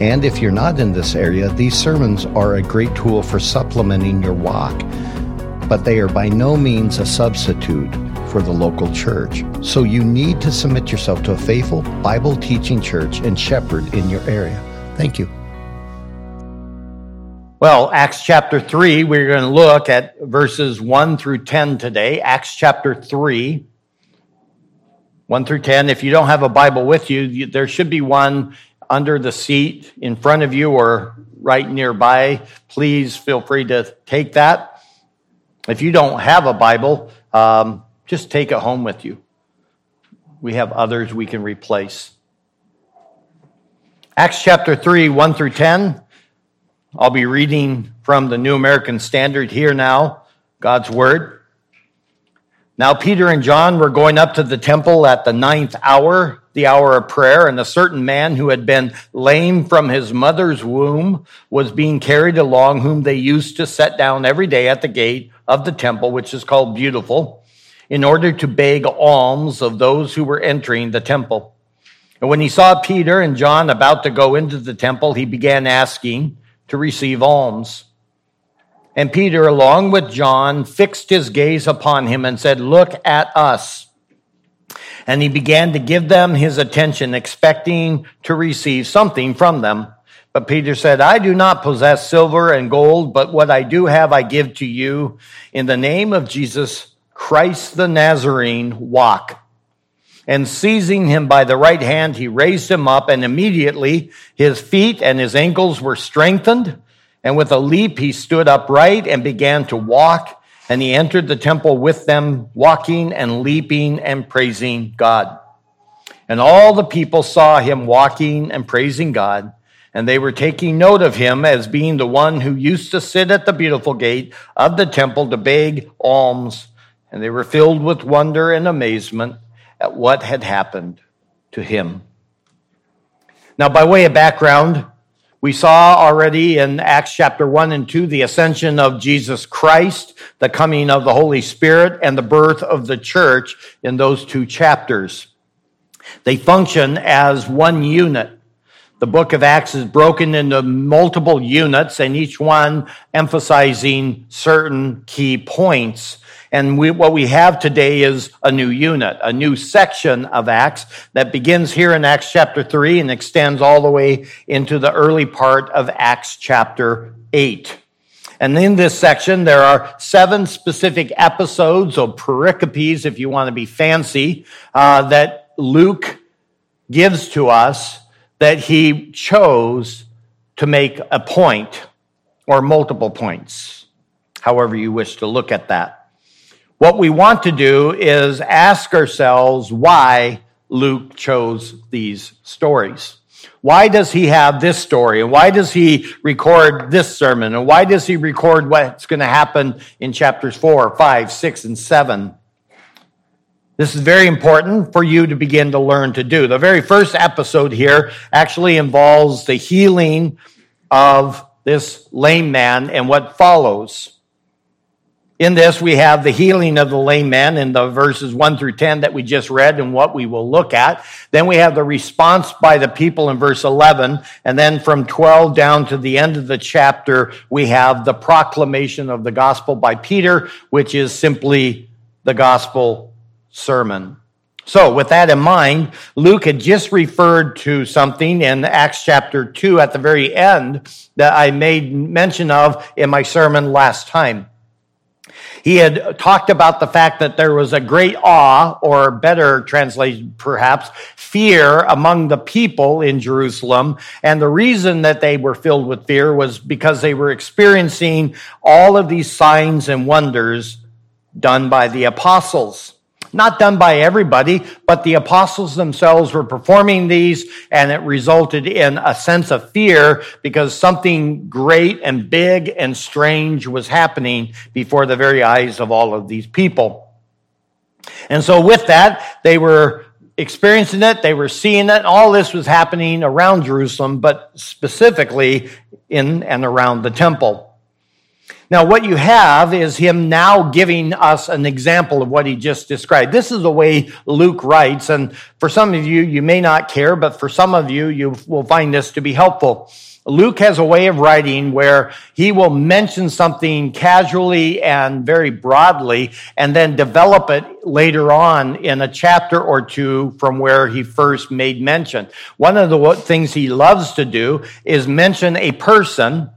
And if you're not in this area, these sermons are a great tool for supplementing your walk, but they are by no means a substitute for the local church. So you need to submit yourself to a faithful Bible teaching church and shepherd in your area. Thank you. Well, Acts chapter 3, we're going to look at verses 1 through 10 today. Acts chapter 3, 1 through 10. If you don't have a Bible with you, there should be one under the seat in front of you or right nearby, please feel free to take that. If you don't have a Bible, um, just take it home with you. We have others we can replace. Acts chapter 3, 1 through 10. I'll be reading from the New American Standard here now, God's Word. Now, Peter and John were going up to the temple at the ninth hour, the hour of prayer, and a certain man who had been lame from his mother's womb was being carried along, whom they used to set down every day at the gate of the temple, which is called Beautiful, in order to beg alms of those who were entering the temple. And when he saw Peter and John about to go into the temple, he began asking to receive alms. And Peter, along with John, fixed his gaze upon him and said, Look at us. And he began to give them his attention, expecting to receive something from them. But Peter said, I do not possess silver and gold, but what I do have I give to you. In the name of Jesus Christ the Nazarene, walk. And seizing him by the right hand, he raised him up, and immediately his feet and his ankles were strengthened. And with a leap, he stood upright and began to walk. And he entered the temple with them, walking and leaping and praising God. And all the people saw him walking and praising God. And they were taking note of him as being the one who used to sit at the beautiful gate of the temple to beg alms. And they were filled with wonder and amazement at what had happened to him. Now, by way of background, we saw already in Acts chapter 1 and 2 the ascension of Jesus Christ, the coming of the Holy Spirit, and the birth of the church in those two chapters. They function as one unit. The book of Acts is broken into multiple units, and each one emphasizing certain key points. And we, what we have today is a new unit, a new section of Acts that begins here in Acts chapter 3 and extends all the way into the early part of Acts chapter 8. And in this section, there are seven specific episodes or pericopes, if you want to be fancy, uh, that Luke gives to us that he chose to make a point or multiple points, however you wish to look at that. What we want to do is ask ourselves why Luke chose these stories. Why does he have this story? And why does he record this sermon? And why does he record what's going to happen in chapters four, five, six, and seven? This is very important for you to begin to learn to do. The very first episode here actually involves the healing of this lame man and what follows. In this, we have the healing of the lame man in the verses 1 through 10 that we just read and what we will look at. Then we have the response by the people in verse 11. And then from 12 down to the end of the chapter, we have the proclamation of the gospel by Peter, which is simply the gospel sermon. So, with that in mind, Luke had just referred to something in Acts chapter 2 at the very end that I made mention of in my sermon last time. He had talked about the fact that there was a great awe, or better translation perhaps, fear among the people in Jerusalem. And the reason that they were filled with fear was because they were experiencing all of these signs and wonders done by the apostles. Not done by everybody, but the apostles themselves were performing these and it resulted in a sense of fear because something great and big and strange was happening before the very eyes of all of these people. And so with that, they were experiencing it, they were seeing it, all this was happening around Jerusalem, but specifically in and around the temple. Now, what you have is him now giving us an example of what he just described. This is the way Luke writes, and for some of you, you may not care, but for some of you, you will find this to be helpful. Luke has a way of writing where he will mention something casually and very broadly and then develop it later on in a chapter or two from where he first made mention. One of the things he loves to do is mention a person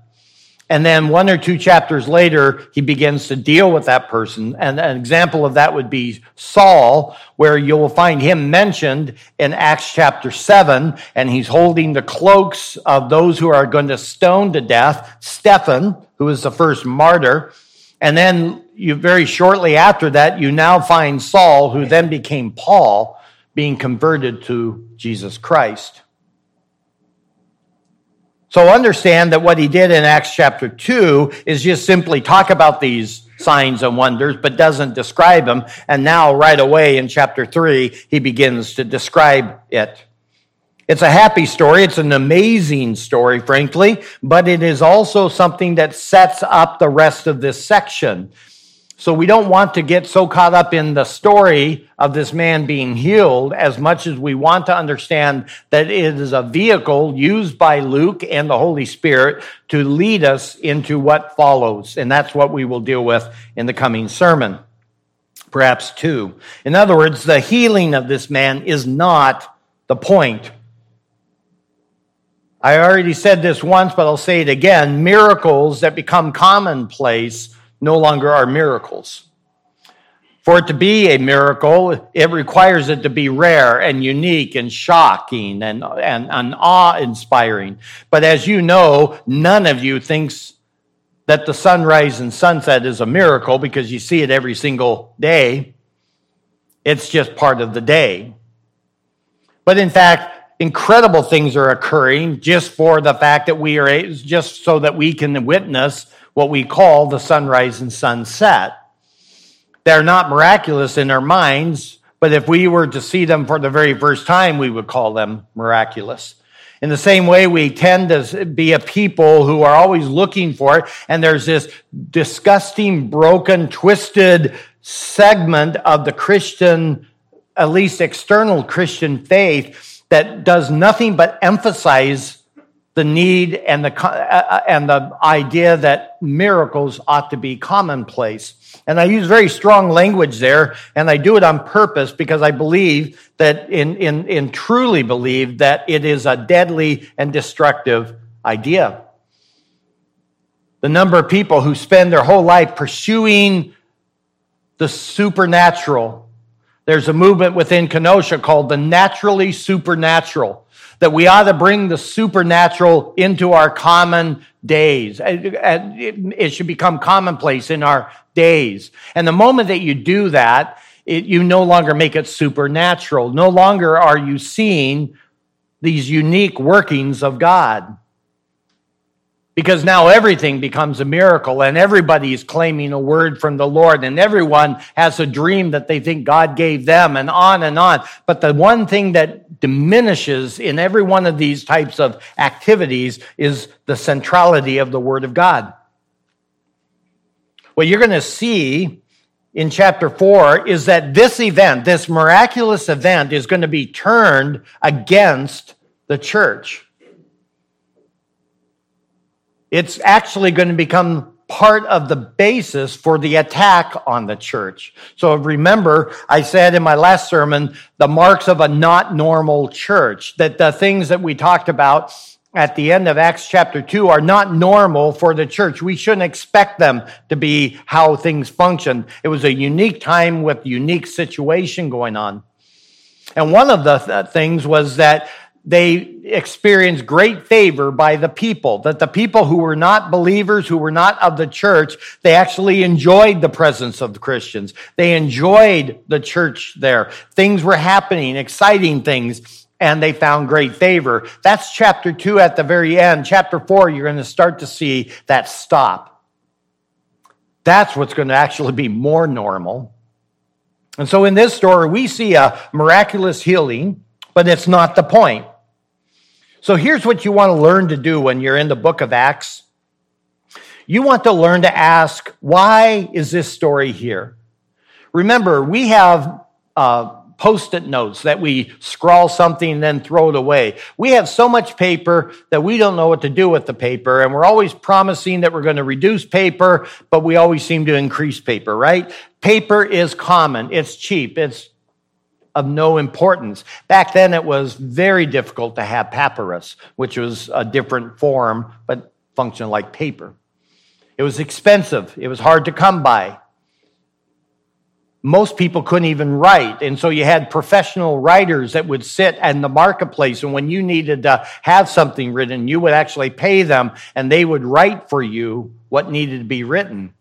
and then one or two chapters later, he begins to deal with that person. And an example of that would be Saul, where you will find him mentioned in Acts chapter 7, and he's holding the cloaks of those who are going to stone to death, Stephen, who is the first martyr. And then you very shortly after that, you now find Saul, who then became Paul, being converted to Jesus Christ. So understand that what he did in Acts chapter 2 is just simply talk about these signs and wonders, but doesn't describe them. And now, right away in chapter 3, he begins to describe it. It's a happy story. It's an amazing story, frankly, but it is also something that sets up the rest of this section. So we don't want to get so caught up in the story of this man being healed as much as we want to understand that it is a vehicle used by Luke and the Holy Spirit to lead us into what follows. And that's what we will deal with in the coming sermon. Perhaps two. In other words, the healing of this man is not the point. I already said this once, but I'll say it again. Miracles that become commonplace no longer are miracles. For it to be a miracle, it requires it to be rare and unique and shocking and, and, and awe inspiring. But as you know, none of you thinks that the sunrise and sunset is a miracle because you see it every single day. It's just part of the day. But in fact, incredible things are occurring just for the fact that we are, just so that we can witness what we call the sunrise and sunset. They're not miraculous in our minds, but if we were to see them for the very first time, we would call them miraculous. In the same way, we tend to be a people who are always looking for it, and there's this disgusting, broken, twisted segment of the Christian, at least external Christian faith, that does nothing but emphasize the need and the, uh, uh, and the idea that miracles ought to be commonplace. And I use very strong language there, and I do it on purpose because I believe that in, in, in truly believe that it is a deadly and destructive idea. The number of people who spend their whole life pursuing the supernatural. There's a movement within Kenosha called the naturally supernatural that we ought to bring the supernatural into our common days. It should become commonplace in our days. And the moment that you do that, it, you no longer make it supernatural. No longer are you seeing these unique workings of God because now everything becomes a miracle and everybody's claiming a word from the Lord and everyone has a dream that they think God gave them and on and on. But the one thing that diminishes in every one of these types of activities is the centrality of the word of God. What you're going to see in chapter 4 is that this event, this miraculous event, is going to be turned against the church. It's actually going to become part of the basis for the attack on the church. So remember, I said in my last sermon, the marks of a not normal church, that the things that we talked about at the end of Acts chapter 2 are not normal for the church. We shouldn't expect them to be how things function. It was a unique time with unique situation going on. And one of the th- things was that they experienced great favor by the people, that the people who were not believers, who were not of the church, they actually enjoyed the presence of the Christians. They enjoyed the church there. Things were happening, exciting things, and they found great favor. That's chapter two at the very end. Chapter four, you're going to start to see that stop. That's what's going to actually be more normal. And so in this story, we see a miraculous healing, but it's not the point. So here's what you want to learn to do when you're in the book of Acts. You want to learn to ask, why is this story here? Remember, we have uh, post it notes that we scrawl something and then throw it away. We have so much paper that we don't know what to do with the paper, and we're always promising that we're going to reduce paper, but we always seem to increase paper, right? Paper is common, it's cheap, it's of no importance. Back then, it was very difficult to have papyrus, which was a different form, but functioned like paper. It was expensive, it was hard to come by. Most people couldn't even write. And so you had professional writers that would sit in the marketplace. And when you needed to have something written, you would actually pay them and they would write for you what needed to be written.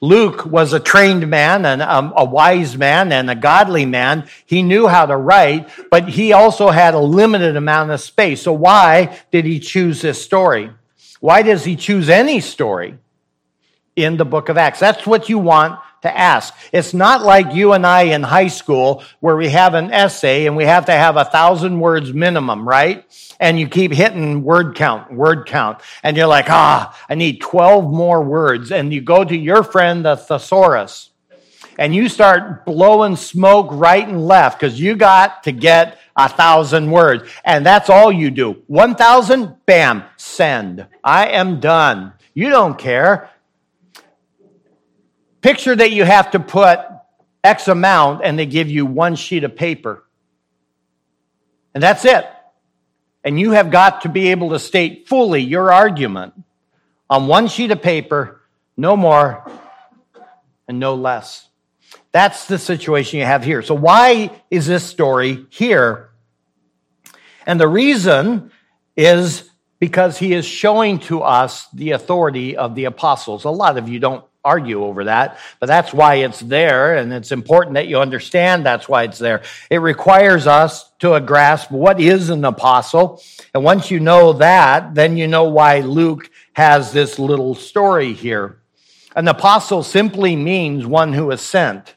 Luke was a trained man and um, a wise man and a godly man. He knew how to write, but he also had a limited amount of space. So why did he choose this story? Why does he choose any story in the book of Acts? That's what you want to ask. It's not like you and I in high school where we have an essay and we have to have a thousand words minimum, right? And you keep hitting word count, word count. And you're like, ah, I need 12 more words. And you go to your friend, the thesaurus, and you start blowing smoke right and left because you got to get a thousand words. And that's all you do. 1,000, bam, send. I am done. You don't care. Picture that you have to put X amount and they give you one sheet of paper. And that's it. And you have got to be able to state fully your argument on one sheet of paper, no more and no less. That's the situation you have here. So, why is this story here? And the reason is because he is showing to us the authority of the apostles. A lot of you don't argue over that, but that's why it's there, and it's important that you understand that's why it's there. It requires us to grasp what is an apostle, and once you know that, then you know why Luke has this little story here. An apostle simply means one who is sent.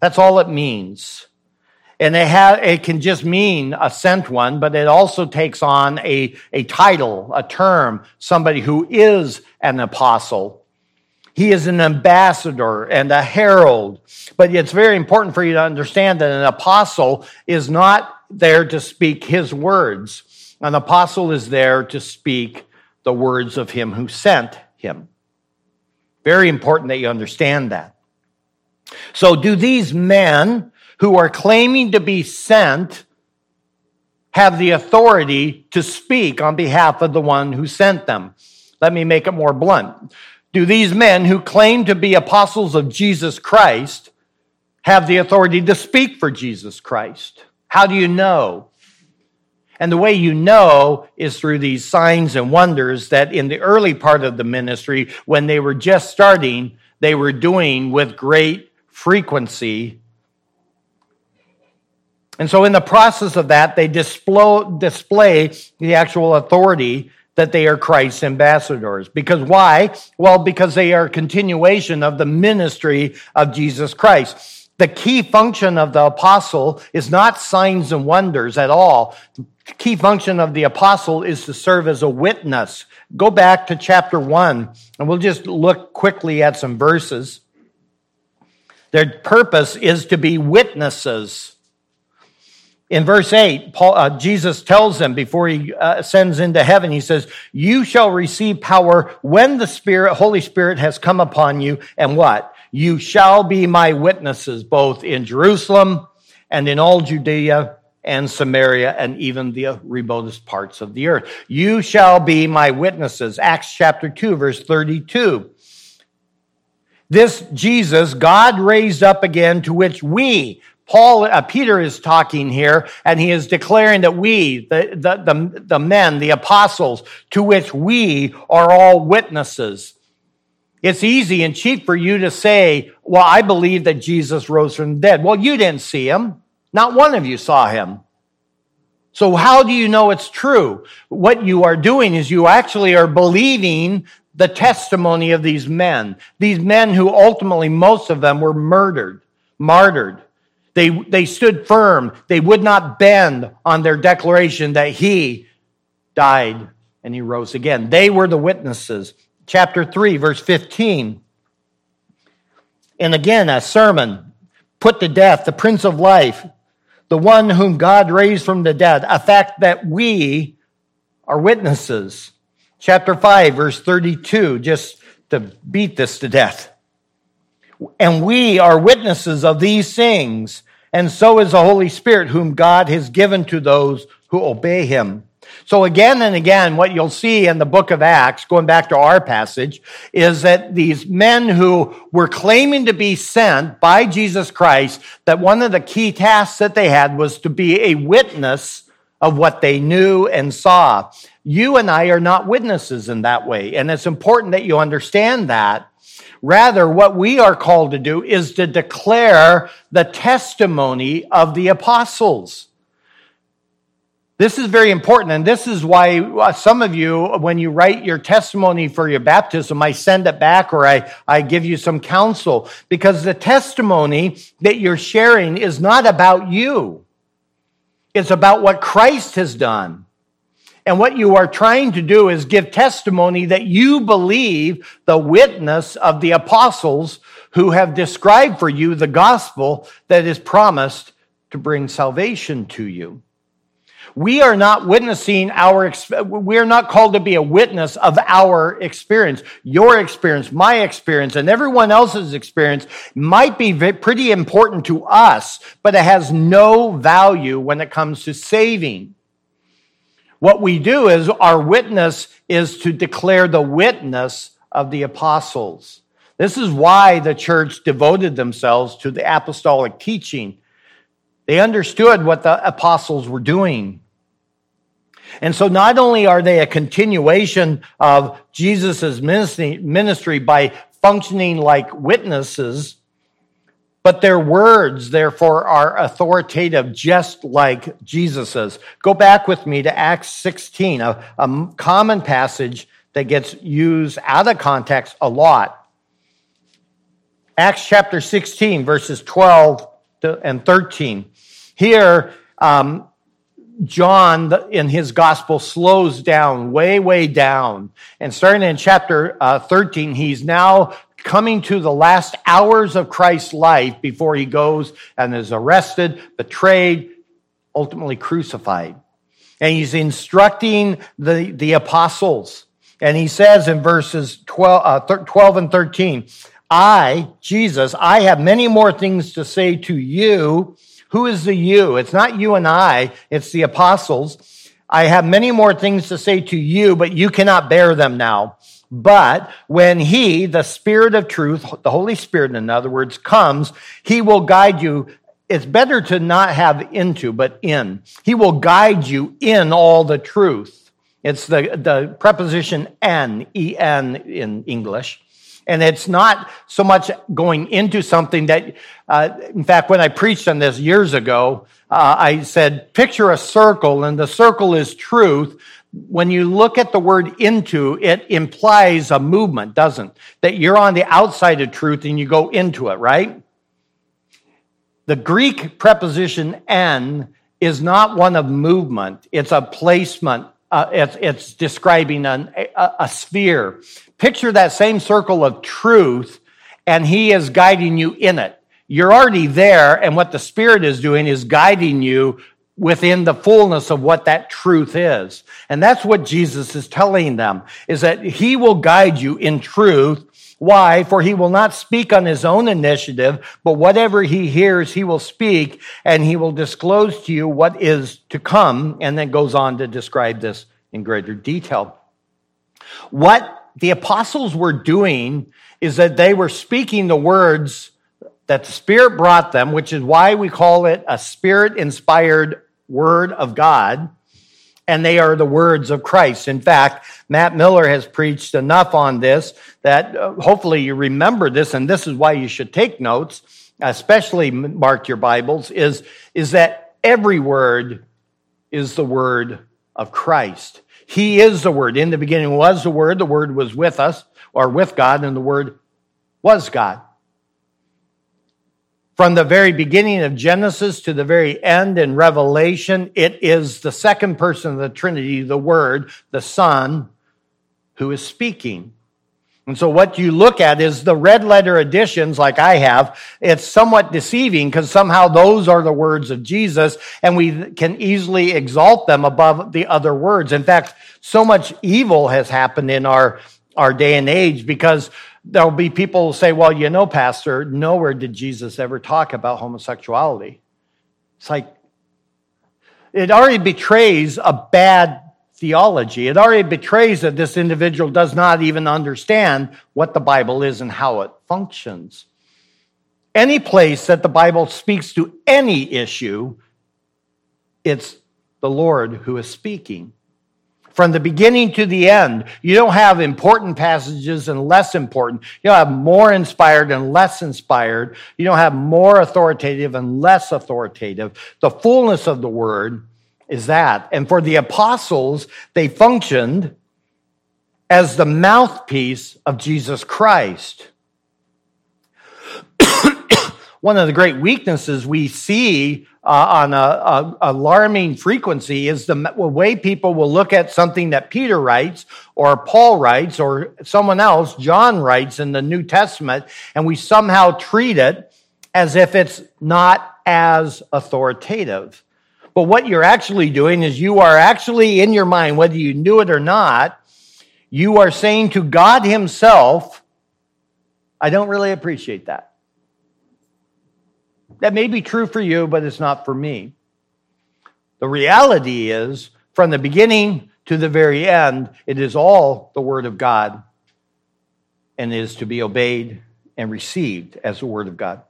That's all it means. And it, ha- it can just mean a sent one, but it also takes on a, a title, a term, somebody who is an apostle. He is an ambassador and a herald. But it's very important for you to understand that an apostle is not there to speak his words. An apostle is there to speak the words of him who sent him. Very important that you understand that. So, do these men who are claiming to be sent have the authority to speak on behalf of the one who sent them? Let me make it more blunt do these men who claim to be apostles of Jesus Christ have the authority to speak for Jesus Christ? How do you know? And the way you know is through these signs and wonders that in the early part of the ministry, when they were just starting, they were doing with great frequency. And so, in the process of that, they display, display the actual authority that they are Christ's ambassadors. Because why? Well, because they are a continuation of the ministry of Jesus Christ. The key function of the apostle is not signs and wonders at all. The key function of the apostle is to serve as a witness. Go back to chapter one, and we'll just look quickly at some verses. Their purpose is to be witnesses in verse 8, Paul, uh, Jesus tells them before he uh, ascends into heaven, he says, You shall receive power when the Spirit, Holy Spirit has come upon you, and what? You shall be my witnesses both in Jerusalem and in all Judea and Samaria and even the remotest parts of the earth. You shall be my witnesses. Acts chapter 2, verse 32. This Jesus, God raised up again, to which we Paul, uh, Peter is talking here, and he is declaring that we, the, the, the, the men, the apostles, to which we are all witnesses. It's easy and cheap for you to say, well, I believe that Jesus rose from the dead. Well, you didn't see him. Not one of you saw him. So how do you know it's true? What you are doing is you actually are believing the testimony of these men. These men who ultimately, most of them were murdered, martyred. They, they stood firm. They would not bend on their declaration that he died and he rose again. They were the witnesses. Chapter 3, verse 15. And again, a sermon put to death the Prince of Life the one whom God raised from the dead, a fact that we are witnesses. Chapter 5, verse 32, just to beat this to death. And we are witnesses of these things, and so is the Holy Spirit, whom God has given to those who obey him. So again and again, what you'll see in the book of Acts, going back to our passage, is that these men who were claiming to be sent by Jesus Christ, that one of the key tasks that they had was to be a witness of what they knew and saw. You and I are not witnesses in that way. And it's important that you understand that. Rather, what we are called to do is to declare the testimony of the apostles. This is very important, and this is why uh, some of you, when you write your testimony for your baptism, I send it back or I, I give you some counsel, because the testimony that you're sharing is not about you. It's about what Christ has done. And what you are trying to do is give testimony that you believe the witness of the apostles who have described for you the gospel that is promised to bring salvation to you. We are not witnessing our, we are not called to be a witness of our experience. Your experience, my experience, and everyone else's experience might be pretty important to us, but it has no value when it comes to saving. What we do is our witness is to declare the witness of the apostles. This is why the church devoted themselves to the apostolic teaching. They understood what the apostles were doing. And so not only are they a continuation of Jesus' ministry by functioning like witnesses, but their words, therefore, are authoritative just like Jesus's. Go back with me to Acts 16, a, a common passage that gets used out of context a lot. Acts chapter 16, verses 12 and 13. Here, um, John in his gospel slows down, way, way down. And starting in chapter uh, 13, he's now coming to the last hours of Christ's life before he goes and is arrested, betrayed, ultimately crucified. And he's instructing the, the apostles. And he says in verses 12, uh, 12 and 13, I, Jesus, I have many more things to say to you who is the you? It's not you and I, it's the apostles. I have many more things to say to you, but you cannot bear them now. But when he, the Spirit of truth, the Holy Spirit, in other words, comes, he will guide you. It's better to not have into, but in. He will guide you in all the truth. It's the, the preposition en, en in English. And it's not so much going into something that, uh, in fact, when I preached on this years ago, uh, I said, picture a circle, and the circle is truth. When you look at the word into, it implies a movement, doesn't? That you're on the outside of truth and you go into it, right? The Greek preposition en is not one of movement, it's a placement uh, it's, it's, describing an, a, a sphere. Picture that same circle of truth, and He is guiding you in it. You're already there, and what the Spirit is doing is guiding you within the fullness of what that truth is. And that's what Jesus is telling them, is that He will guide you in truth why? For he will not speak on his own initiative, but whatever he hears, he will speak, and he will disclose to you what is to come, and then goes on to describe this in greater detail. What the apostles were doing is that they were speaking the words that the Spirit brought them, which is why we call it a Spirit inspired Word of God. And they are the words of Christ. In fact, Matt Miller has preached enough on this that uh, hopefully you remember this, and this is why you should take notes, especially mark your Bibles, is, is that every word is the word of Christ. He is the Word. In the beginning was the Word. The Word was with us or with God, and the Word was God. From the very beginning of Genesis to the very end in Revelation, it is the second person of the Trinity, the Word, the Son, who is speaking. And so what you look at is the red letter editions like I have. It's somewhat deceiving because somehow those are the words of Jesus and we can easily exalt them above the other words. In fact, so much evil has happened in our, our day and age because there'll be people who say, well, you know, pastor, nowhere did Jesus ever talk about homosexuality. It's like, it already betrays a bad theology. It already betrays that this individual does not even understand what the Bible is and how it functions. Any place that the Bible speaks to any issue, it's the Lord who is speaking. From the beginning to the end, you don't have important passages and less important. You don't have more inspired and less inspired. You don't have more authoritative and less authoritative. The fullness of the word is that. And for the apostles, they functioned as the mouthpiece of Jesus Christ. One of the great weaknesses we see uh, on a, alarming frequency is the way people will look at something that Peter writes or Paul writes or someone else, John writes in the New Testament, and we somehow treat it as if it's not as authoritative. But what you're actually doing is you are actually in your mind, whether you knew it or not, you are saying to God Himself, I don't really appreciate that. That may be true for you, but it's not for me. The reality is, from the beginning to the very end, it is all the Word of God and is to be obeyed and received as the Word of God.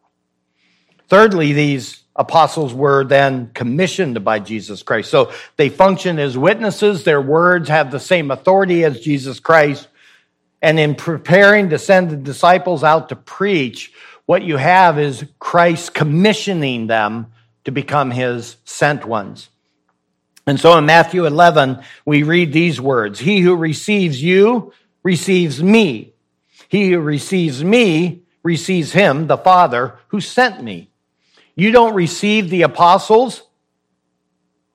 Thirdly, these apostles were then commissioned by Jesus Christ. So they function as witnesses. Their words have the same authority as Jesus Christ. And in preparing to send the disciples out to preach, what you have is Christ commissioning them to become his sent ones. And so in Matthew 11, we read these words He who receives you receives me. He who receives me receives him, the Father, who sent me you don't receive the apostles,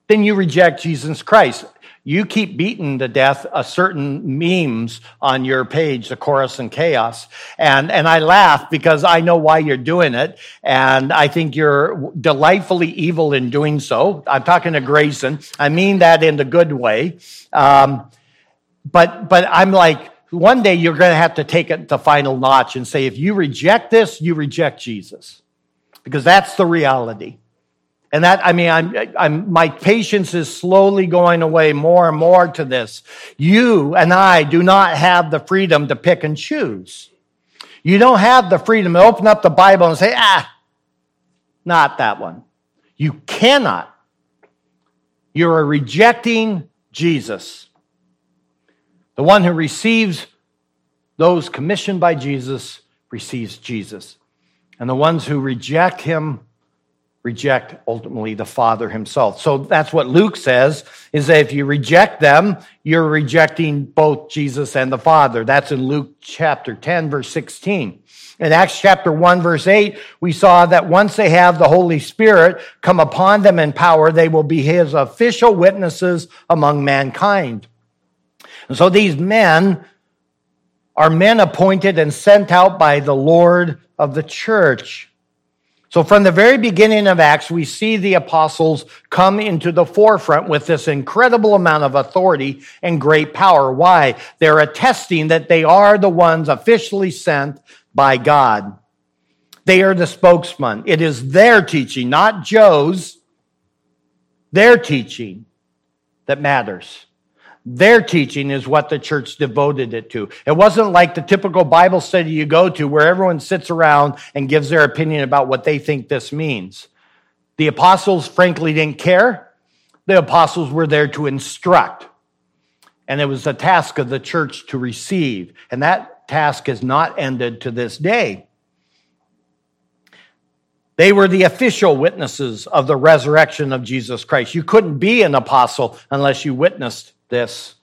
then you reject Jesus Christ. You keep beating to death a certain memes on your page, the chorus and chaos. And, and I laugh because I know why you're doing it. And I think you're delightfully evil in doing so. I'm talking to Grayson. I mean that in the good way. Um, but, but I'm like, one day you're going to have to take it the final notch and say, if you reject this, you reject Jesus because that's the reality. And that, I mean, I'm, I'm, my patience is slowly going away more and more to this. You and I do not have the freedom to pick and choose. You don't have the freedom to open up the Bible and say, ah, not that one. You cannot. You're rejecting Jesus. The one who receives those commissioned by Jesus receives Jesus. And the ones who reject him reject ultimately the Father himself. So that's what Luke says is that if you reject them, you're rejecting both Jesus and the Father. That's in Luke chapter 10, verse 16. In Acts chapter 1, verse 8, we saw that once they have the Holy Spirit come upon them in power, they will be his official witnesses among mankind. And so these men are men appointed and sent out by the Lord of the church. So from the very beginning of Acts, we see the apostles come into the forefront with this incredible amount of authority and great power. Why? They're attesting that they are the ones officially sent by God. They are the spokesman. It is their teaching, not Joe's, their teaching that matters. Their teaching is what the church devoted it to. It wasn't like the typical Bible study you go to where everyone sits around and gives their opinion about what they think this means. The apostles, frankly, didn't care. The apostles were there to instruct. And it was the task of the church to receive. And that task has not ended to this day. They were the official witnesses of the resurrection of Jesus Christ. You couldn't be an apostle unless you witnessed this.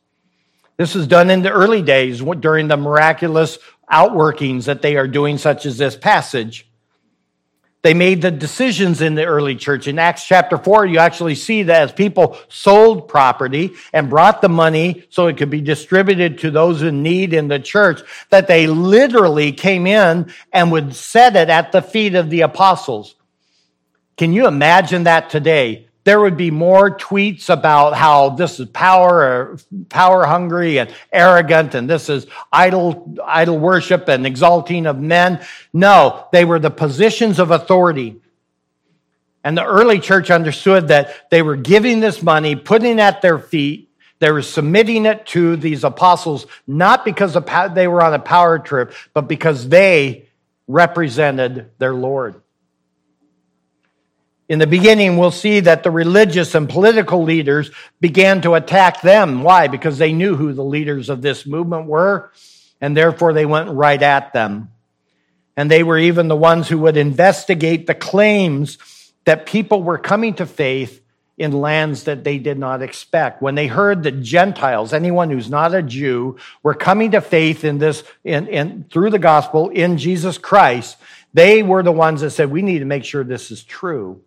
This was done in the early days during the miraculous outworkings that they are doing, such as this passage. They made the decisions in the early church. In Acts chapter 4, you actually see that as people sold property and brought the money so it could be distributed to those in need in the church, that they literally came in and would set it at the feet of the apostles. Can you imagine that today? There would be more tweets about how this is power uh, power hungry and arrogant and this is idol idol worship and exalting of men. No they were the positions of authority. And the early church understood that they were giving this money putting it at their feet. They were submitting it to these apostles not because they were on a power trip but because they represented their lord in the beginning, we'll see that the religious and political leaders began to attack them. Why? Because they knew who the leaders of this movement were, and therefore they went right at them. And they were even the ones who would investigate the claims that people were coming to faith in lands that they did not expect. When they heard that Gentiles, anyone who's not a Jew, were coming to faith in this, in, in, through the gospel in Jesus Christ, they were the ones that said, we need to make sure this is true.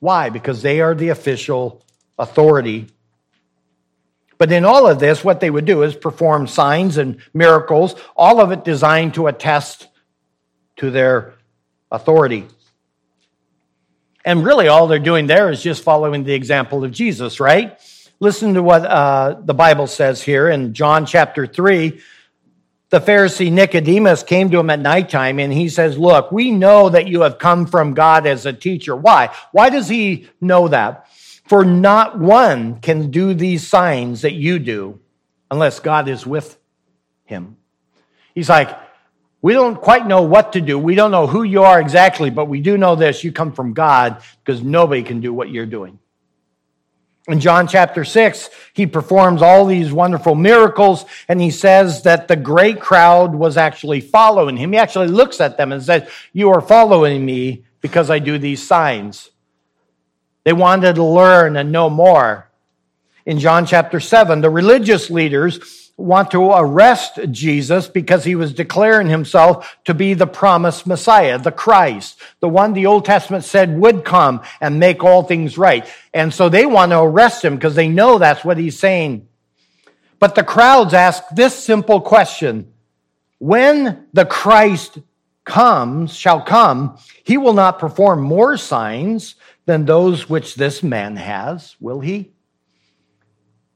Why? Because they are the official authority. But in all of this, what they would do is perform signs and miracles, all of it designed to attest to their authority. And really, all they're doing there is just following the example of Jesus, right? Listen to what uh, the Bible says here in John chapter 3, the Pharisee Nicodemus came to him at nighttime and he says, Look, we know that you have come from God as a teacher. Why? Why does he know that? For not one can do these signs that you do unless God is with him. He's like, we don't quite know what to do. We don't know who you are exactly, but we do know this. You come from God because nobody can do what you're doing. In John chapter 6, he performs all these wonderful miracles, and he says that the great crowd was actually following him. He actually looks at them and says, You are following me because I do these signs. They wanted to learn and know more. In John chapter 7, the religious leaders want to arrest Jesus because he was declaring himself to be the promised Messiah, the Christ, the one the Old Testament said would come and make all things right. And so they want to arrest him because they know that's what he's saying. But the crowds ask this simple question When the Christ comes, shall come, he will not perform more signs than those which this man has, will he?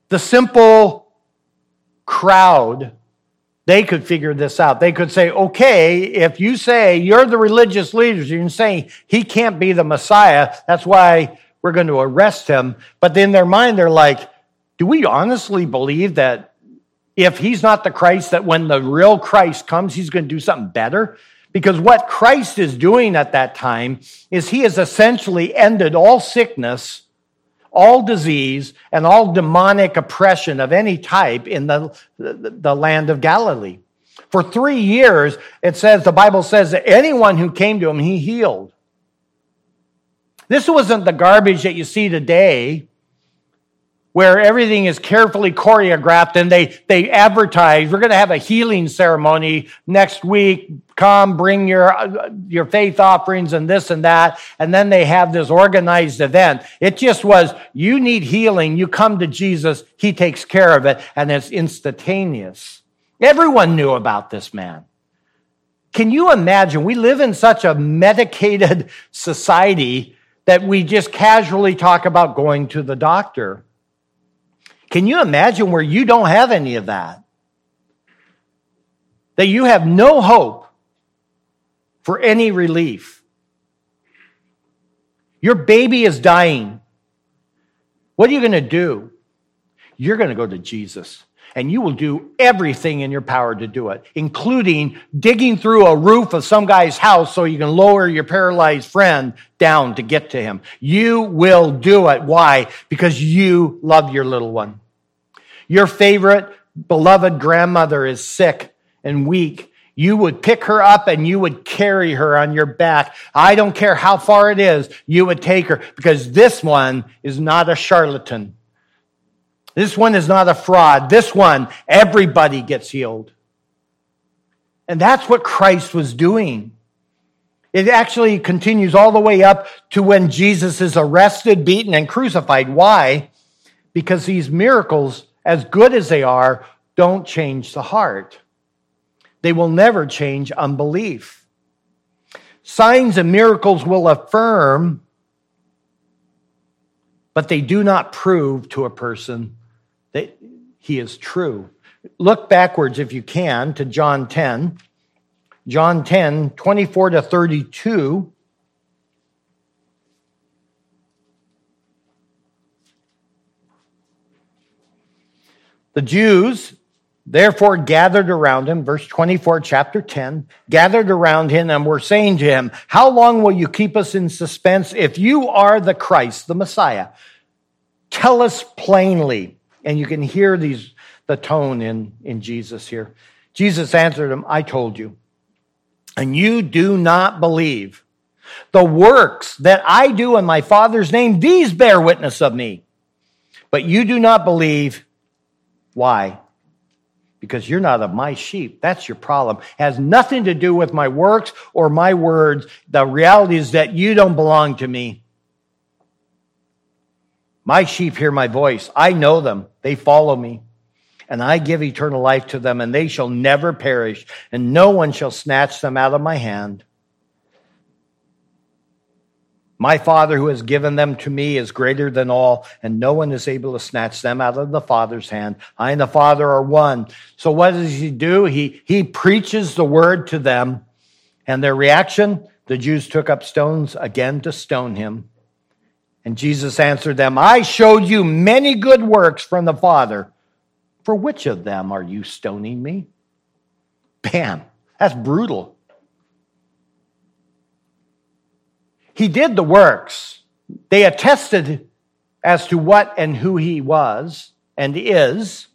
The simple crowd, they could figure this out. They could say, okay, if you say you're the religious leaders, you're saying he can't be the Messiah, that's why we're going to arrest him. But in their mind, they're like, do we honestly believe that if he's not the Christ, that when the real Christ comes, he's going to do something better? Because what Christ is doing at that time is he has essentially ended all sickness all disease and all demonic oppression of any type in the, the, land of Galilee. For three years, it says, the Bible says that anyone who came to him, he healed. This wasn't the garbage that you see today where everything is carefully choreographed and they, they advertise, we're going to have a healing ceremony next week. Come, bring your, your faith offerings and this and that. And then they have this organized event. It just was, you need healing. You come to Jesus. He takes care of it. And it's instantaneous. Everyone knew about this man. Can you imagine? We live in such a medicated society that we just casually talk about going to the doctor. Can you imagine where you don't have any of that? That you have no hope for any relief. Your baby is dying. What are you going to do? you're going to go to Jesus and you will do everything in your power to do it, including digging through a roof of some guy's house so you can lower your paralyzed friend down to get to him. You will do it. Why? Because you love your little one. Your favorite beloved grandmother is sick and weak. You would pick her up and you would carry her on your back. I don't care how far it is, you would take her because this one is not a charlatan. This one is not a fraud. This one, everybody gets healed. And that's what Christ was doing. It actually continues all the way up to when Jesus is arrested, beaten, and crucified. Why? Because these miracles, as good as they are, don't change the heart. They will never change unbelief. Signs and miracles will affirm, but they do not prove to a person he is true. Look backwards, if you can, to John 10. John 10, 24 to 32. The Jews therefore gathered around him, verse 24, chapter 10, gathered around him and were saying to him, How long will you keep us in suspense? If you are the Christ, the Messiah, tell us plainly. And you can hear these, the tone in, in Jesus here. Jesus answered him, I told you, and you do not believe. The works that I do in my Father's name, these bear witness of me. But you do not believe. Why? Because you're not of my sheep. That's your problem. It has nothing to do with my works or my words. The reality is that you don't belong to me. My sheep hear my voice. I know them. They follow me. And I give eternal life to them, and they shall never perish, and no one shall snatch them out of my hand. My Father who has given them to me is greater than all, and no one is able to snatch them out of the Father's hand. I and the Father are one. So what does he do? He, he preaches the word to them, and their reaction, the Jews took up stones again to stone him. And Jesus answered them, I showed you many good works from the Father. For which of them are you stoning me? Bam, that's brutal. He did the works. They attested as to what and who he was and is.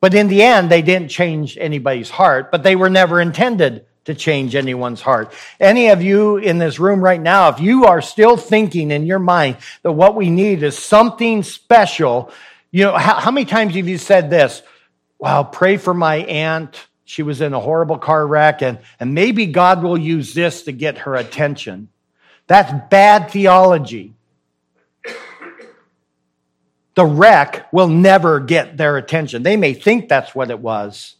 But in the end, they didn't change anybody's heart, but they were never intended to change anyone's heart. Any of you in this room right now, if you are still thinking in your mind that what we need is something special, you know, how, how many times have you said this? Wow, pray for my aunt. She was in a horrible car wreck, and, and maybe God will use this to get her attention. That's bad theology. The wreck will never get their attention. They may think that's what it was,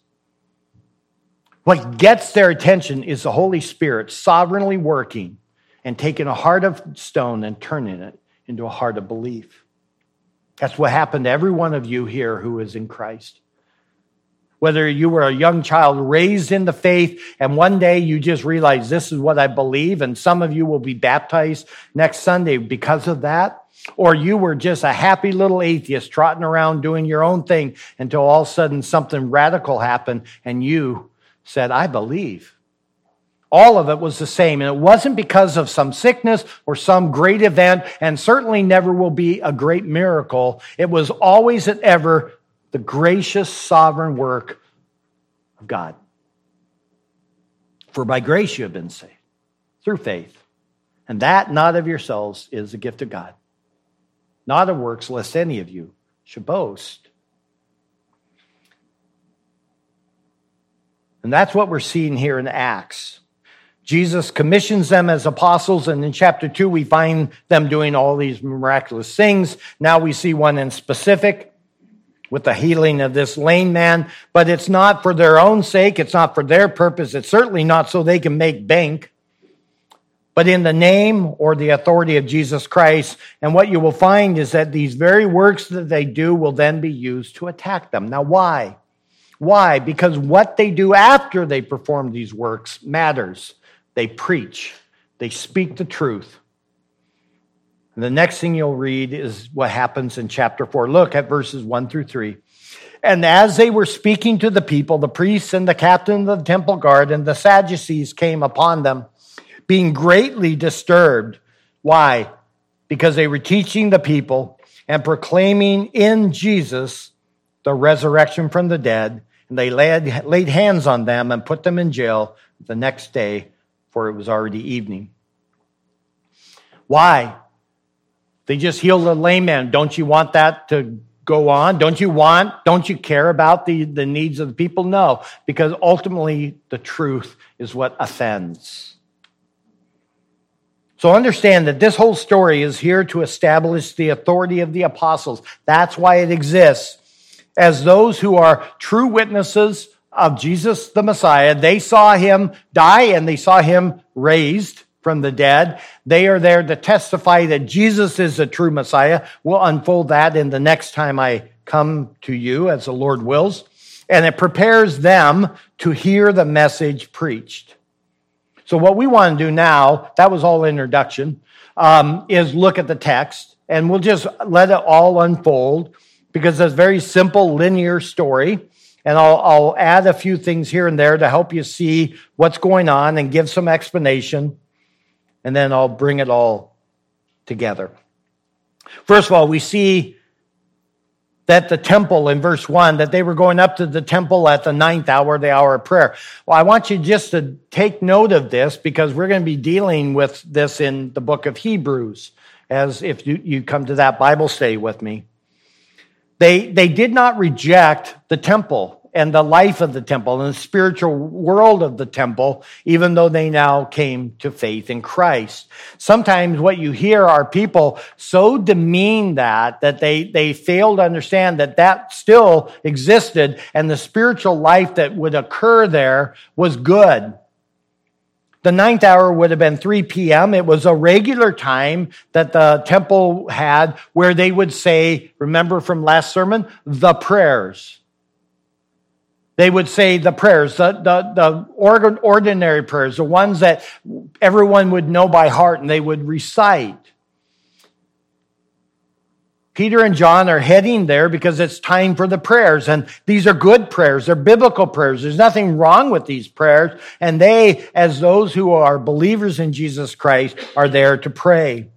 what gets their attention is the Holy Spirit sovereignly working and taking a heart of stone and turning it into a heart of belief. That's what happened to every one of you here who is in Christ. Whether you were a young child raised in the faith and one day you just realize this is what I believe, and some of you will be baptized next Sunday because of that, or you were just a happy little atheist trotting around doing your own thing until all of a sudden something radical happened and you said, I believe. All of it was the same. And it wasn't because of some sickness or some great event, and certainly never will be a great miracle. It was always and ever the gracious, sovereign work of God. For by grace you have been saved through faith. And that not of yourselves is a gift of God, not of works, lest any of you should boast. And that's what we're seeing here in Acts. Jesus commissions them as apostles, and in chapter 2, we find them doing all these miraculous things. Now we see one in specific with the healing of this lame man, but it's not for their own sake, it's not for their purpose, it's certainly not so they can make bank, but in the name or the authority of Jesus Christ. And what you will find is that these very works that they do will then be used to attack them. Now, why? Why? Because what they do after they perform these works matters. They preach, they speak the truth. And the next thing you'll read is what happens in chapter 4. Look at verses 1 through 3. And as they were speaking to the people, the priests and the captain of the temple guard and the Sadducees came upon them, being greatly disturbed. Why? Because they were teaching the people and proclaiming in Jesus the resurrection from the dead. And they laid, laid hands on them and put them in jail the next day, for it was already evening. Why? They just healed a lame man. Don't you want that to go on? Don't you want, don't you care about the, the needs of the people? No, because ultimately the truth is what offends. So understand that this whole story is here to establish the authority of the apostles. That's why it exists. As those who are true witnesses of Jesus the Messiah, they saw him die and they saw him raised from the dead. They are there to testify that Jesus is the true Messiah. We'll unfold that in the next time I come to you as the Lord wills. And it prepares them to hear the message preached. So what we want to do now, that was all introduction, um, is look at the text and we'll just let it all unfold because it's a very simple linear story. And I'll, I'll add a few things here and there to help you see what's going on and give some explanation. And then I'll bring it all together. First of all, we see that the temple in verse one, that they were going up to the temple at the ninth hour, the hour of prayer. Well, I want you just to take note of this because we're going to be dealing with this in the book of Hebrews, as if you, you come to that Bible study with me. They, they did not reject the temple and the life of the temple and the spiritual world of the temple, even though they now came to faith in Christ. Sometimes what you hear are people so demean that, that they, they fail to understand that that still existed and the spiritual life that would occur there was good. The ninth hour would have been 3 p.m. It was a regular time that the temple had where they would say, remember from last sermon, the prayers. They would say the prayers, the, the, the ordinary prayers, the ones that everyone would know by heart and they would recite. Peter and John are heading there because it's time for the prayers. And these are good prayers. They're biblical prayers. There's nothing wrong with these prayers. And they, as those who are believers in Jesus Christ, are there to pray.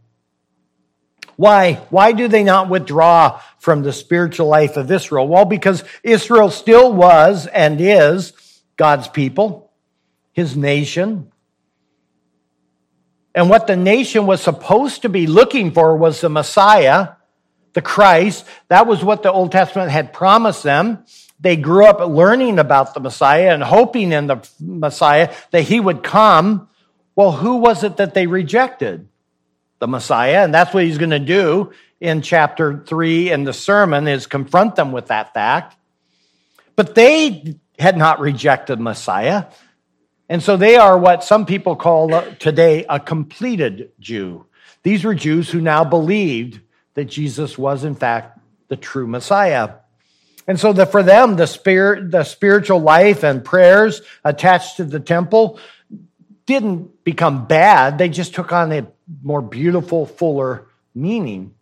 Why? Why do they not withdraw from the spiritual life of Israel? Well, because Israel still was and is God's people, his nation. And what the nation was supposed to be looking for was the Messiah, the Christ. That was what the Old Testament had promised them. They grew up learning about the Messiah and hoping in the Messiah that he would come. Well, who was it that they rejected? the Messiah. And that's what he's going to do in chapter three in the sermon is confront them with that fact. But they had not rejected Messiah. And so they are what some people call today a completed Jew. These were Jews who now believed that Jesus was, in fact, the true Messiah. And so for them, the spirit, the spiritual life and prayers attached to the temple didn't become bad. They just took on a more beautiful, fuller meaning.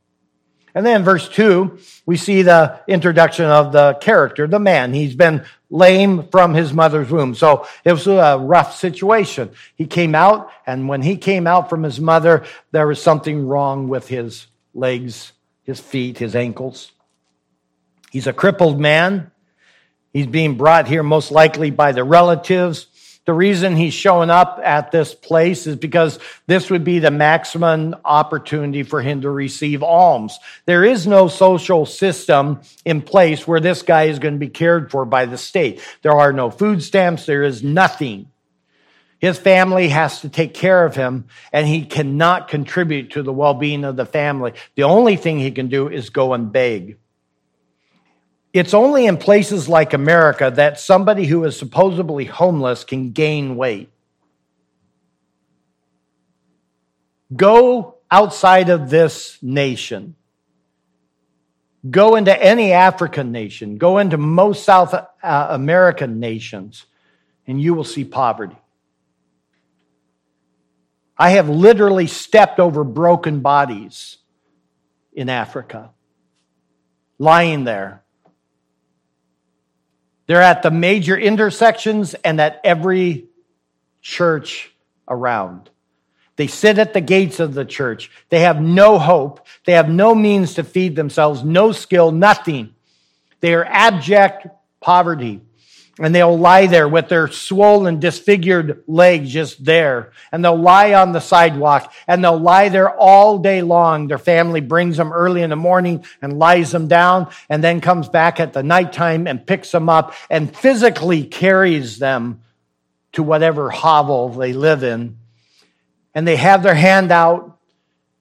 And then verse 2, we see the introduction of the character, the man. He's been lame from his mother's womb. So it was a rough situation. He came out, and when he came out from his mother, there was something wrong with his legs, his feet, his ankles. He's a crippled man. He's being brought here most likely by the relatives. The reason he's showing up at this place is because this would be the maximum opportunity for him to receive alms. There is no social system in place where this guy is going to be cared for by the state. There are no food stamps. There is nothing. His family has to take care of him and he cannot contribute to the well-being of the family. The only thing he can do is go and beg. It's only in places like America that somebody who is supposedly homeless can gain weight. Go outside of this nation. Go into any African nation. Go into most South uh, American nations, and you will see poverty. I have literally stepped over broken bodies in Africa, lying there. They're at the major intersections and at every church around. They sit at the gates of the church. They have no hope. They have no means to feed themselves, no skill, nothing. They are abject poverty. And they'll lie there with their swollen, disfigured legs just there. And they'll lie on the sidewalk and they'll lie there all day long. Their family brings them early in the morning and lies them down and then comes back at the nighttime and picks them up and physically carries them to whatever hovel they live in. And they have their hand out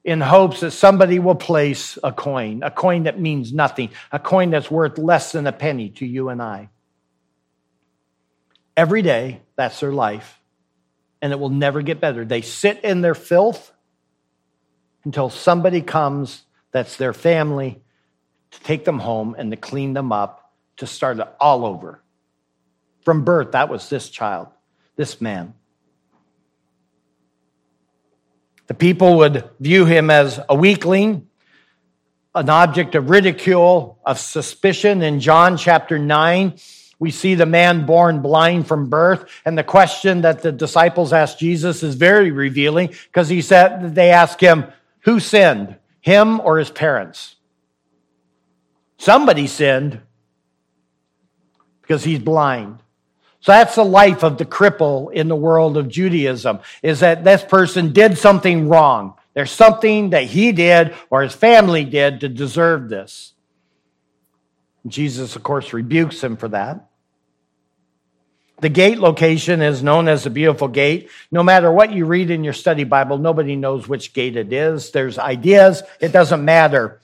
in hopes that somebody will place a coin, a coin that means nothing, a coin that's worth less than a penny to you and I. Every day, that's their life. And it will never get better. They sit in their filth until somebody comes that's their family to take them home and to clean them up, to start it all over. From birth, that was this child, this man. The people would view him as a weakling, an object of ridicule, of suspicion. In John chapter 9, we see the man born blind from birth. And the question that the disciples asked Jesus is very revealing because he said, they ask him, who sinned, him or his parents? Somebody sinned because he's blind. So that's the life of the cripple in the world of Judaism, is that this person did something wrong. There's something that he did or his family did to deserve this. Jesus, of course, rebukes him for that. The gate location is known as the beautiful gate. No matter what you read in your study Bible, nobody knows which gate it is. There's ideas. It doesn't matter.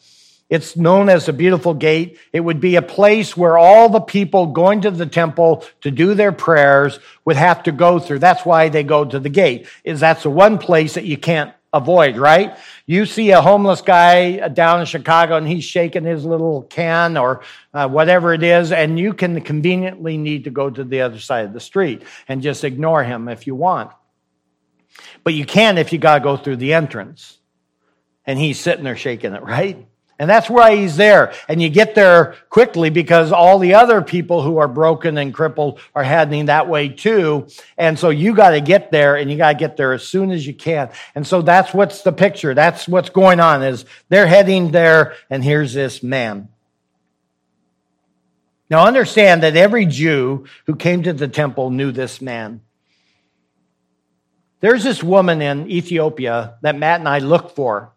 It's known as the beautiful gate. It would be a place where all the people going to the temple to do their prayers would have to go through. That's why they go to the gate. Is that's the one place that you can't avoid, right? You see a homeless guy down in Chicago and he's shaking his little can or uh, whatever it is, and you can conveniently need to go to the other side of the street and just ignore him if you want. But you can if you got to go through the entrance. And he's sitting there shaking it, right? And that's why he's there. And you get there quickly because all the other people who are broken and crippled are heading that way too. And so you got to get there and you got to get there as soon as you can. And so that's what's the picture. That's what's going on is they're heading there and here's this man. Now understand that every Jew who came to the temple knew this man. There's this woman in Ethiopia that Matt and I looked for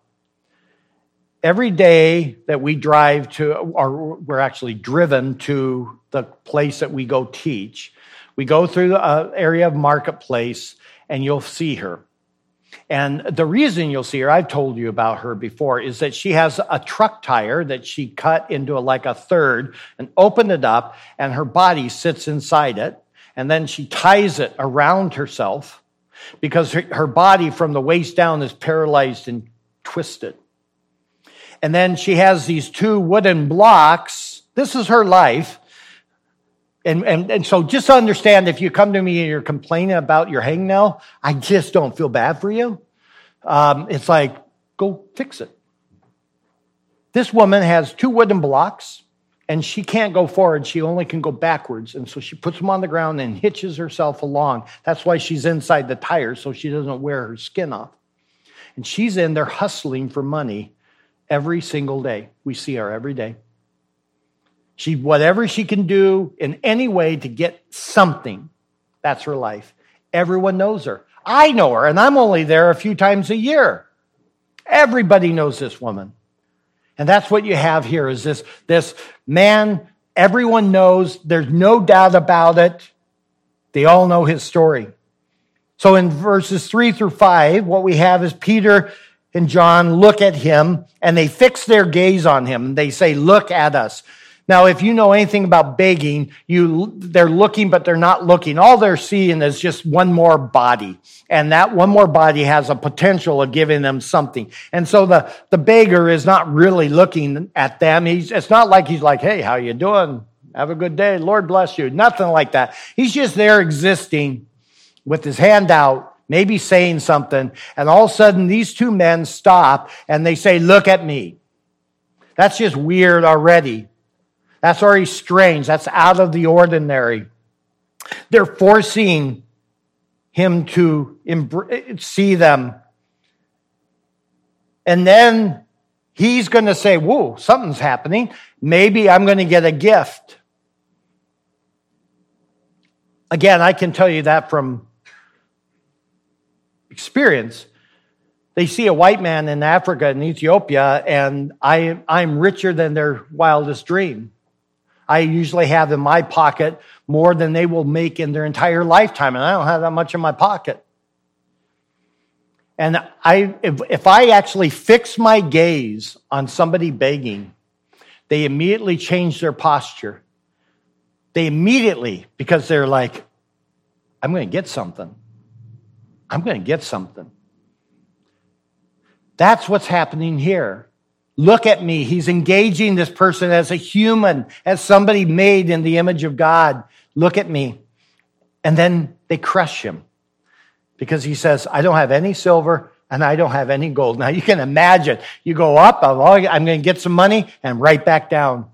every day that we drive to, or we're actually driven to the place that we go teach, we go through the uh, area of marketplace and you'll see her. And the reason you'll see her, I've told you about her before, is that she has a truck tire that she cut into a, like a third and opened it up, and her body sits inside it. And then she ties it around herself because her, her body from the waist down is paralyzed and twisted. And then she has these two wooden blocks. This is her life. And, and, and so just understand if you come to me and you're complaining about your hangnail, I just don't feel bad for you. Um, it's like, go fix it. This woman has two wooden blocks and she can't go forward. She only can go backwards. And so she puts them on the ground and hitches herself along. That's why she's inside the tire so she doesn't wear her skin off. And she's in there hustling for money every single day. We see her every day. She, whatever she can do in any way to get something, that's her life. Everyone knows her. I know her, and I'm only there a few times a year. Everybody knows this woman. And that's what you have here is this, this man, everyone knows, there's no doubt about it. They all know his story. So in verses three through five, what we have is Peter and John look at him and they fix their gaze on him. They say, look at us. Now, if you know anything about begging, you, they're looking, but they're not looking. All they're seeing is just one more body. And that one more body has a potential of giving them something. And so the, the beggar is not really looking at them. He's, it's not like he's like, Hey, how you doing? Have a good day. Lord bless you. Nothing like that. He's just there existing with his hand out maybe saying something, and all of a sudden these two men stop and they say, Look at me. That's just weird already. That's already strange. That's out of the ordinary. They're forcing him to see them. And then he's going to say, Whoa, something's happening. Maybe I'm going to get a gift. Again, I can tell you that from experience. They see a white man in Africa and Ethiopia, and I, I'm richer than their wildest dream. I usually have in my pocket more than they will make in their entire lifetime, and I don't have that much in my pocket. And I, if, if I actually fix my gaze on somebody begging, they immediately change their posture. They immediately, because they're like, I'm going to get something. I'm going to get something. That's what's happening here. Look at me. He's engaging this person as a human, as somebody made in the image of God. Look at me. And then they crush him because he says, I don't have any silver and I don't have any gold. Now you can imagine you go up, I'm going to get some money and right back down.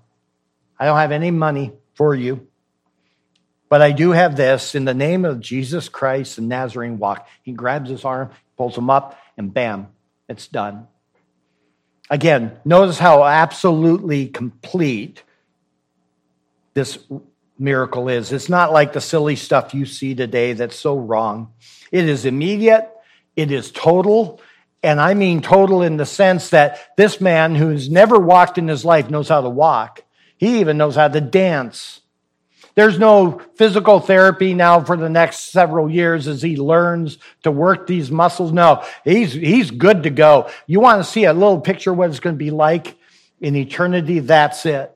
I don't have any money for you. But I do have this in the name of Jesus Christ, the Nazarene walk. He grabs his arm, pulls him up, and bam, it's done. Again, notice how absolutely complete this miracle is. It's not like the silly stuff you see today that's so wrong. It is immediate, it is total, and I mean total in the sense that this man who's never walked in his life knows how to walk. He even knows how to dance. There's no physical therapy now for the next several years as he learns to work these muscles. No, he's, he's good to go. You want to see a little picture of what it's going to be like in eternity? That's it.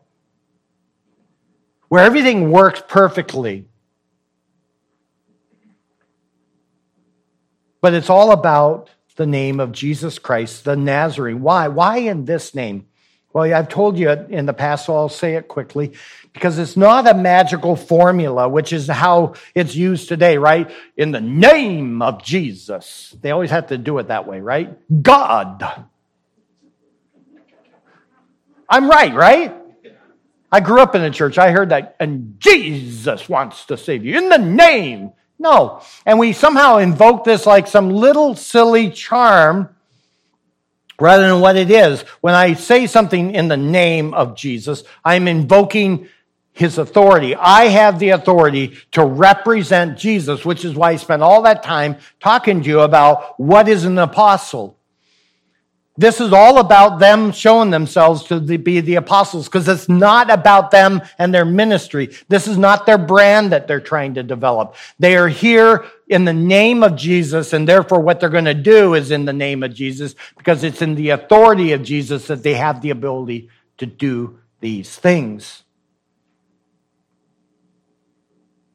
Where everything works perfectly. But it's all about the name of Jesus Christ, the Nazarene. Why? Why in this name? Well, I've told you in the past, so I'll say it quickly because it's not a magical formula, which is how it's used today, right? In the name of Jesus. They always have to do it that way, right? God. I'm right, right? I grew up in the church. I heard that, and Jesus wants to save you in the name. No. And we somehow invoke this like some little silly charm rather than what it is. When I say something in the name of Jesus, I'm invoking his authority. I have the authority to represent Jesus, which is why I spent all that time talking to you about what is an apostle. This is all about them showing themselves to be the apostles because it's not about them and their ministry. This is not their brand that they're trying to develop. They are here in the name of Jesus, and therefore what they're going to do is in the name of Jesus because it's in the authority of Jesus that they have the ability to do these things.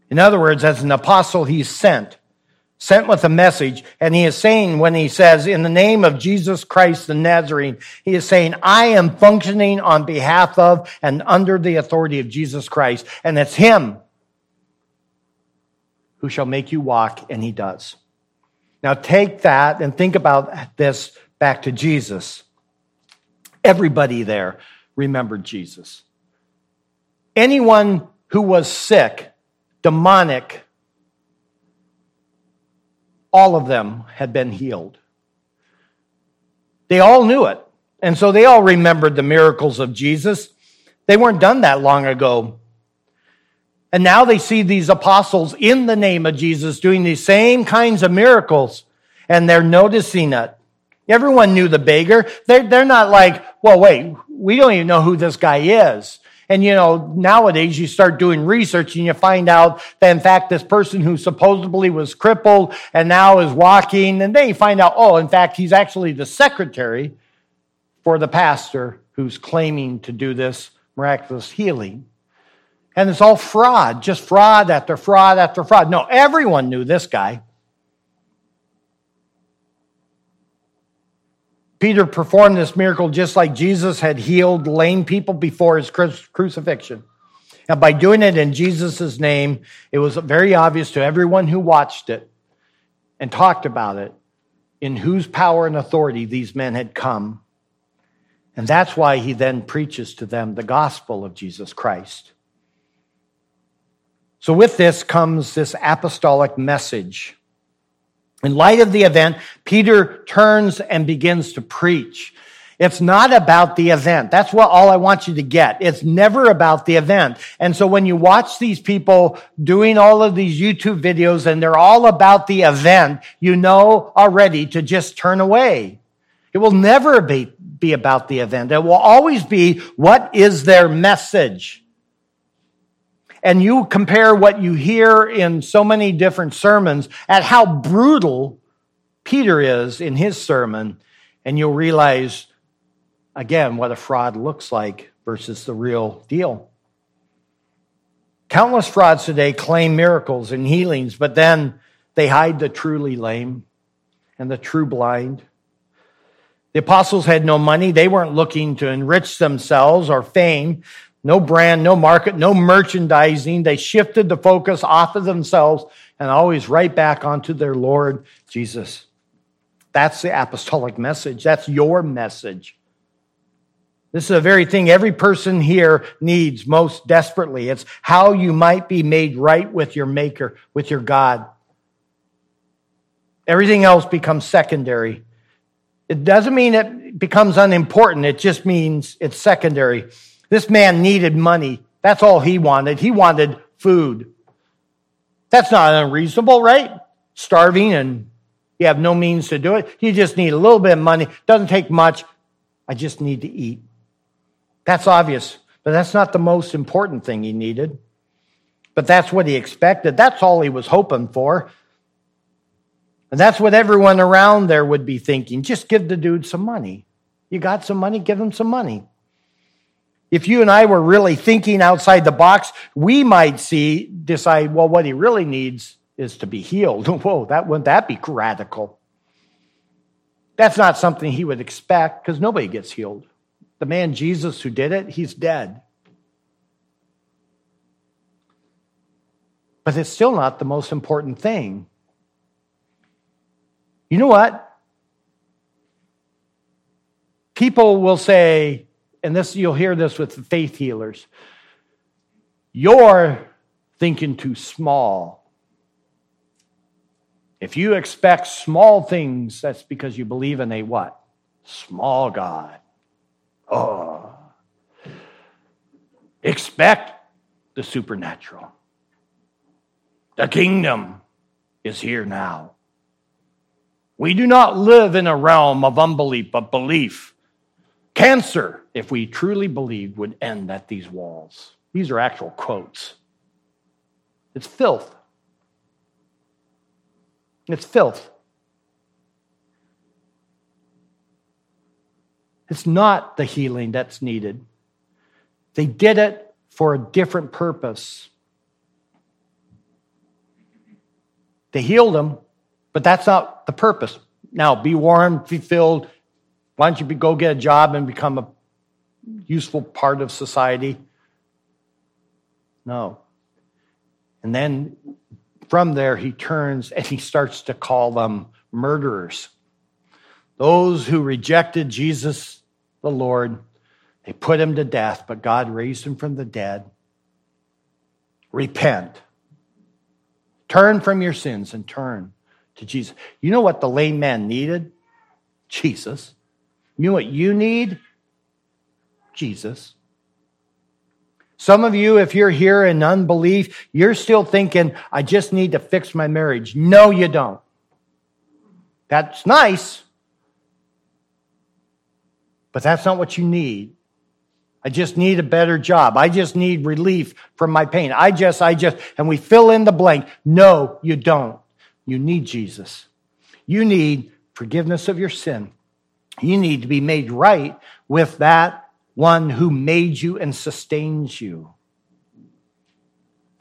In other words, as an apostle, he's sent sent with a message. And he is saying, when he says, in the name of Jesus Christ the Nazarene, he is saying, I am functioning on behalf of and under the authority of Jesus Christ. And it's him who shall make you walk, and he does. Now take that and think about this back to Jesus. Everybody there remembered Jesus. Anyone who was sick, demonic, all of them had been healed. They all knew it. And so they all remembered the miracles of Jesus. They weren't done that long ago. And now they see these apostles in the name of Jesus doing these same kinds of miracles, and they're noticing it. Everyone knew the beggar. They're, they're not like, well, wait, we don't even know who this guy is. And you know, nowadays you start doing research and you find out that in fact this person who supposedly was crippled and now is walking, and then you find out, oh, in fact, he's actually the secretary for the pastor who's claiming to do this miraculous healing. And it's all fraud, just fraud after fraud after fraud. No, everyone knew this guy. Peter performed this miracle just like Jesus had healed lame people before his crucifixion. And by doing it in Jesus' name, it was very obvious to everyone who watched it and talked about it in whose power and authority these men had come. And that's why he then preaches to them the gospel of Jesus Christ. So, with this comes this apostolic message. In light of the event, Peter turns and begins to preach. It's not about the event. That's what all I want you to get. It's never about the event. And so when you watch these people doing all of these YouTube videos and they're all about the event, you know already to just turn away. It will never be, be about the event. It will always be what is their message? And you compare what you hear in so many different sermons at how brutal Peter is in his sermon, and you'll realize again what a fraud looks like versus the real deal. Countless frauds today claim miracles and healings, but then they hide the truly lame and the true blind. The apostles had no money. They weren't looking to enrich themselves or fame. No brand, no market, no merchandising. They shifted the focus off of themselves and always right back onto their Lord Jesus. That's the apostolic message. That's your message. This is the very thing every person here needs most desperately. It's how you might be made right with your Maker, with your God. Everything else becomes secondary. It doesn't mean it becomes unimportant, it just means it's secondary. This man needed money. That's all he wanted. He wanted food. That's not unreasonable, right? Starving and you have no means to do it. You just need a little bit of money. Doesn't take much. I just need to eat. That's obvious, but that's not the most important thing he needed. But that's what he expected. That's all he was hoping for. And that's what everyone around there would be thinking. Just give the dude some money. You got some money? Give him some money. If you and I were really thinking outside the box, we might see, decide, well, what he really needs is to be healed. Whoa, that wouldn't that be radical? That's not something he would expect because nobody gets healed. The man Jesus who did it, he's dead. But it's still not the most important thing. You know what? People will say, and this you'll hear this with faith healers, you're thinking too small. If you expect small things, that's because you believe in a what? Small God. Oh. Expect the supernatural. The kingdom is here now. We do not live in a realm of unbelief, but belief. Cancer, if we truly believed, would end at these walls. These are actual quotes. It's filth. It's filth. It's not the healing that's needed. They did it for a different purpose. They healed him, but that's not the purpose. Now, be warm, be filled. Why don't you be, go get a job and become a useful part of society? No. And then from there, he turns and he starts to call them murderers. Those who rejected Jesus, the Lord, they put him to death, but God raised him from the dead. Repent. Turn from your sins and turn to Jesus. You know what the lame man needed? Jesus. You know what you need? Jesus. Some of you, if you're here in unbelief, you're still thinking, I just need to fix my marriage. No, you don't. That's nice, but that's not what you need. I just need a better job. I just need relief from my pain. I just, I just, and we fill in the blank. No, you don't. You need Jesus. You need forgiveness of your sin. You need to be made right with that one who made you and sustains you.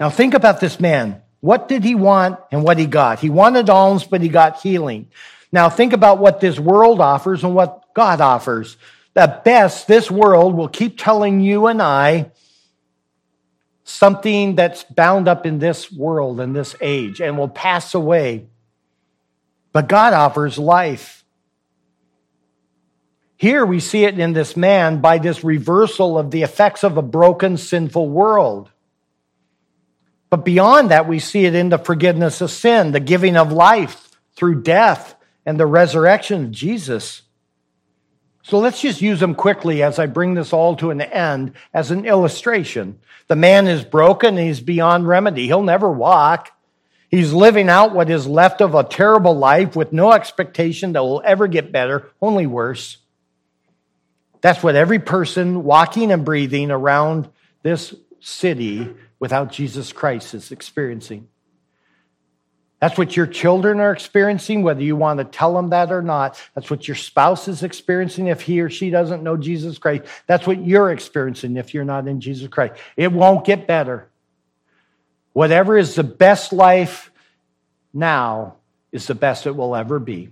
Now, think about this man. What did he want and what he got? He wanted alms, but he got healing. Now, think about what this world offers and what God offers. At best, this world will keep telling you and I something that's bound up in this world and this age and will pass away. But God offers life. Here we see it in this man by this reversal of the effects of a broken, sinful world. But beyond that, we see it in the forgiveness of sin, the giving of life through death, and the resurrection of Jesus. So let's just use them quickly as I bring this all to an end as an illustration. The man is broken, he's beyond remedy. He'll never walk. He's living out what is left of a terrible life with no expectation that will ever get better, only worse. That's what every person walking and breathing around this city without Jesus Christ is experiencing. That's what your children are experiencing, whether you want to tell them that or not. That's what your spouse is experiencing if he or she doesn't know Jesus Christ. That's what you're experiencing if you're not in Jesus Christ. It won't get better. Whatever is the best life now is the best it will ever be.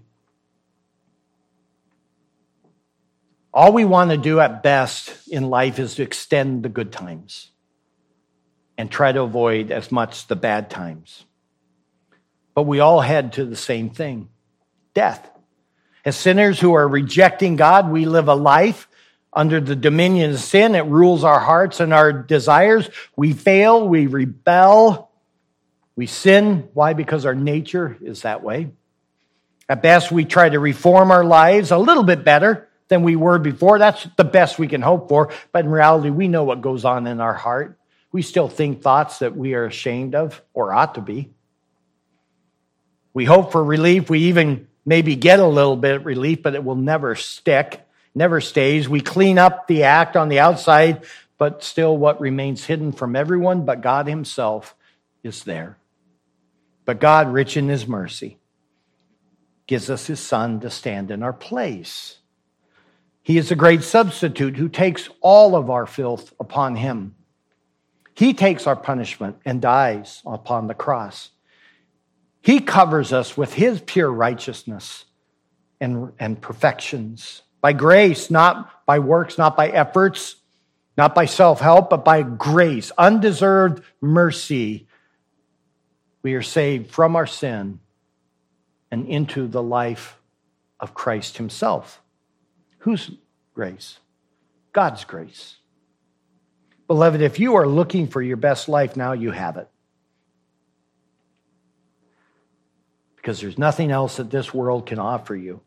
All we want to do at best in life is to extend the good times and try to avoid as much the bad times. But we all head to the same thing death. As sinners who are rejecting God, we live a life under the dominion of sin. It rules our hearts and our desires. We fail, we rebel, we sin. Why? Because our nature is that way. At best, we try to reform our lives a little bit better than we were before. That's the best we can hope for. But in reality, we know what goes on in our heart. We still think thoughts that we are ashamed of or ought to be. We hope for relief. We even maybe get a little bit of relief, but it will never stick, never stays. We clean up the act on the outside, but still what remains hidden from everyone but God Himself is there. But God, rich in His mercy, gives us His Son to stand in our place. He is a great substitute who takes all of our filth upon Him. He takes our punishment and dies upon the cross. He covers us with his pure righteousness and, and perfections by grace, not by works, not by efforts, not by self help, but by grace, undeserved mercy. We are saved from our sin and into the life of Christ Himself. Whose grace? God's grace. Beloved, if you are looking for your best life now, you have it. because there's nothing else that this world can offer you.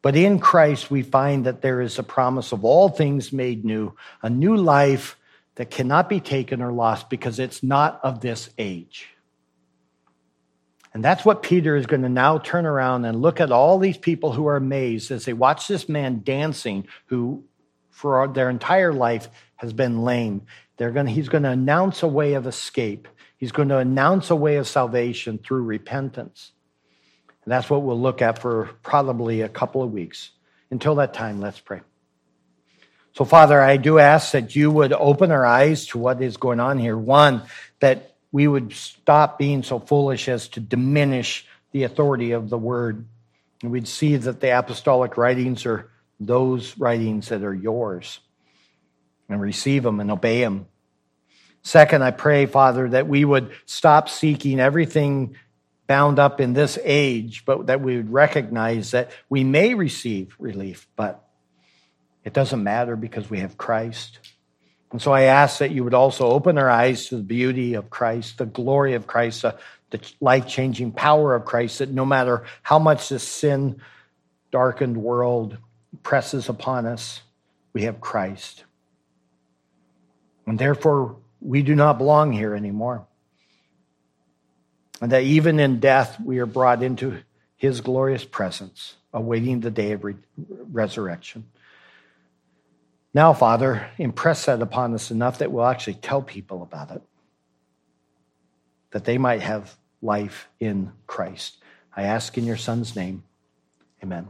But in Christ, we find that there is a promise of all things made new, a new life that cannot be taken or lost because it's not of this age. And that's what Peter is going to now turn around and look at all these people who are amazed as they watch this man dancing, who for their entire life has been lame. They're going to, he's going to announce a way of escape. He's going to announce a way of salvation through repentance. And that's what we'll look at for probably a couple of weeks. Until that time, let's pray. So, Father, I do ask that you would open our eyes to what is going on here. One, that we would stop being so foolish as to diminish the authority of the word. And we'd see that the apostolic writings are those writings that are yours and receive them and obey them. Second, I pray, Father, that we would stop seeking everything bound up in this age, but that we would recognize that we may receive relief, but it doesn't matter because we have Christ. And so I ask that you would also open our eyes to the beauty of Christ, the glory of Christ, uh, the life changing power of Christ, that no matter how much this sin darkened world presses upon us, we have Christ. And therefore, we do not belong here anymore and that even in death we are brought into his glorious presence, awaiting the day of re- resurrection. Now, Father, impress that upon us enough that we'll actually tell people about it, that they might have life in Christ. I ask in your Son's name. Amen.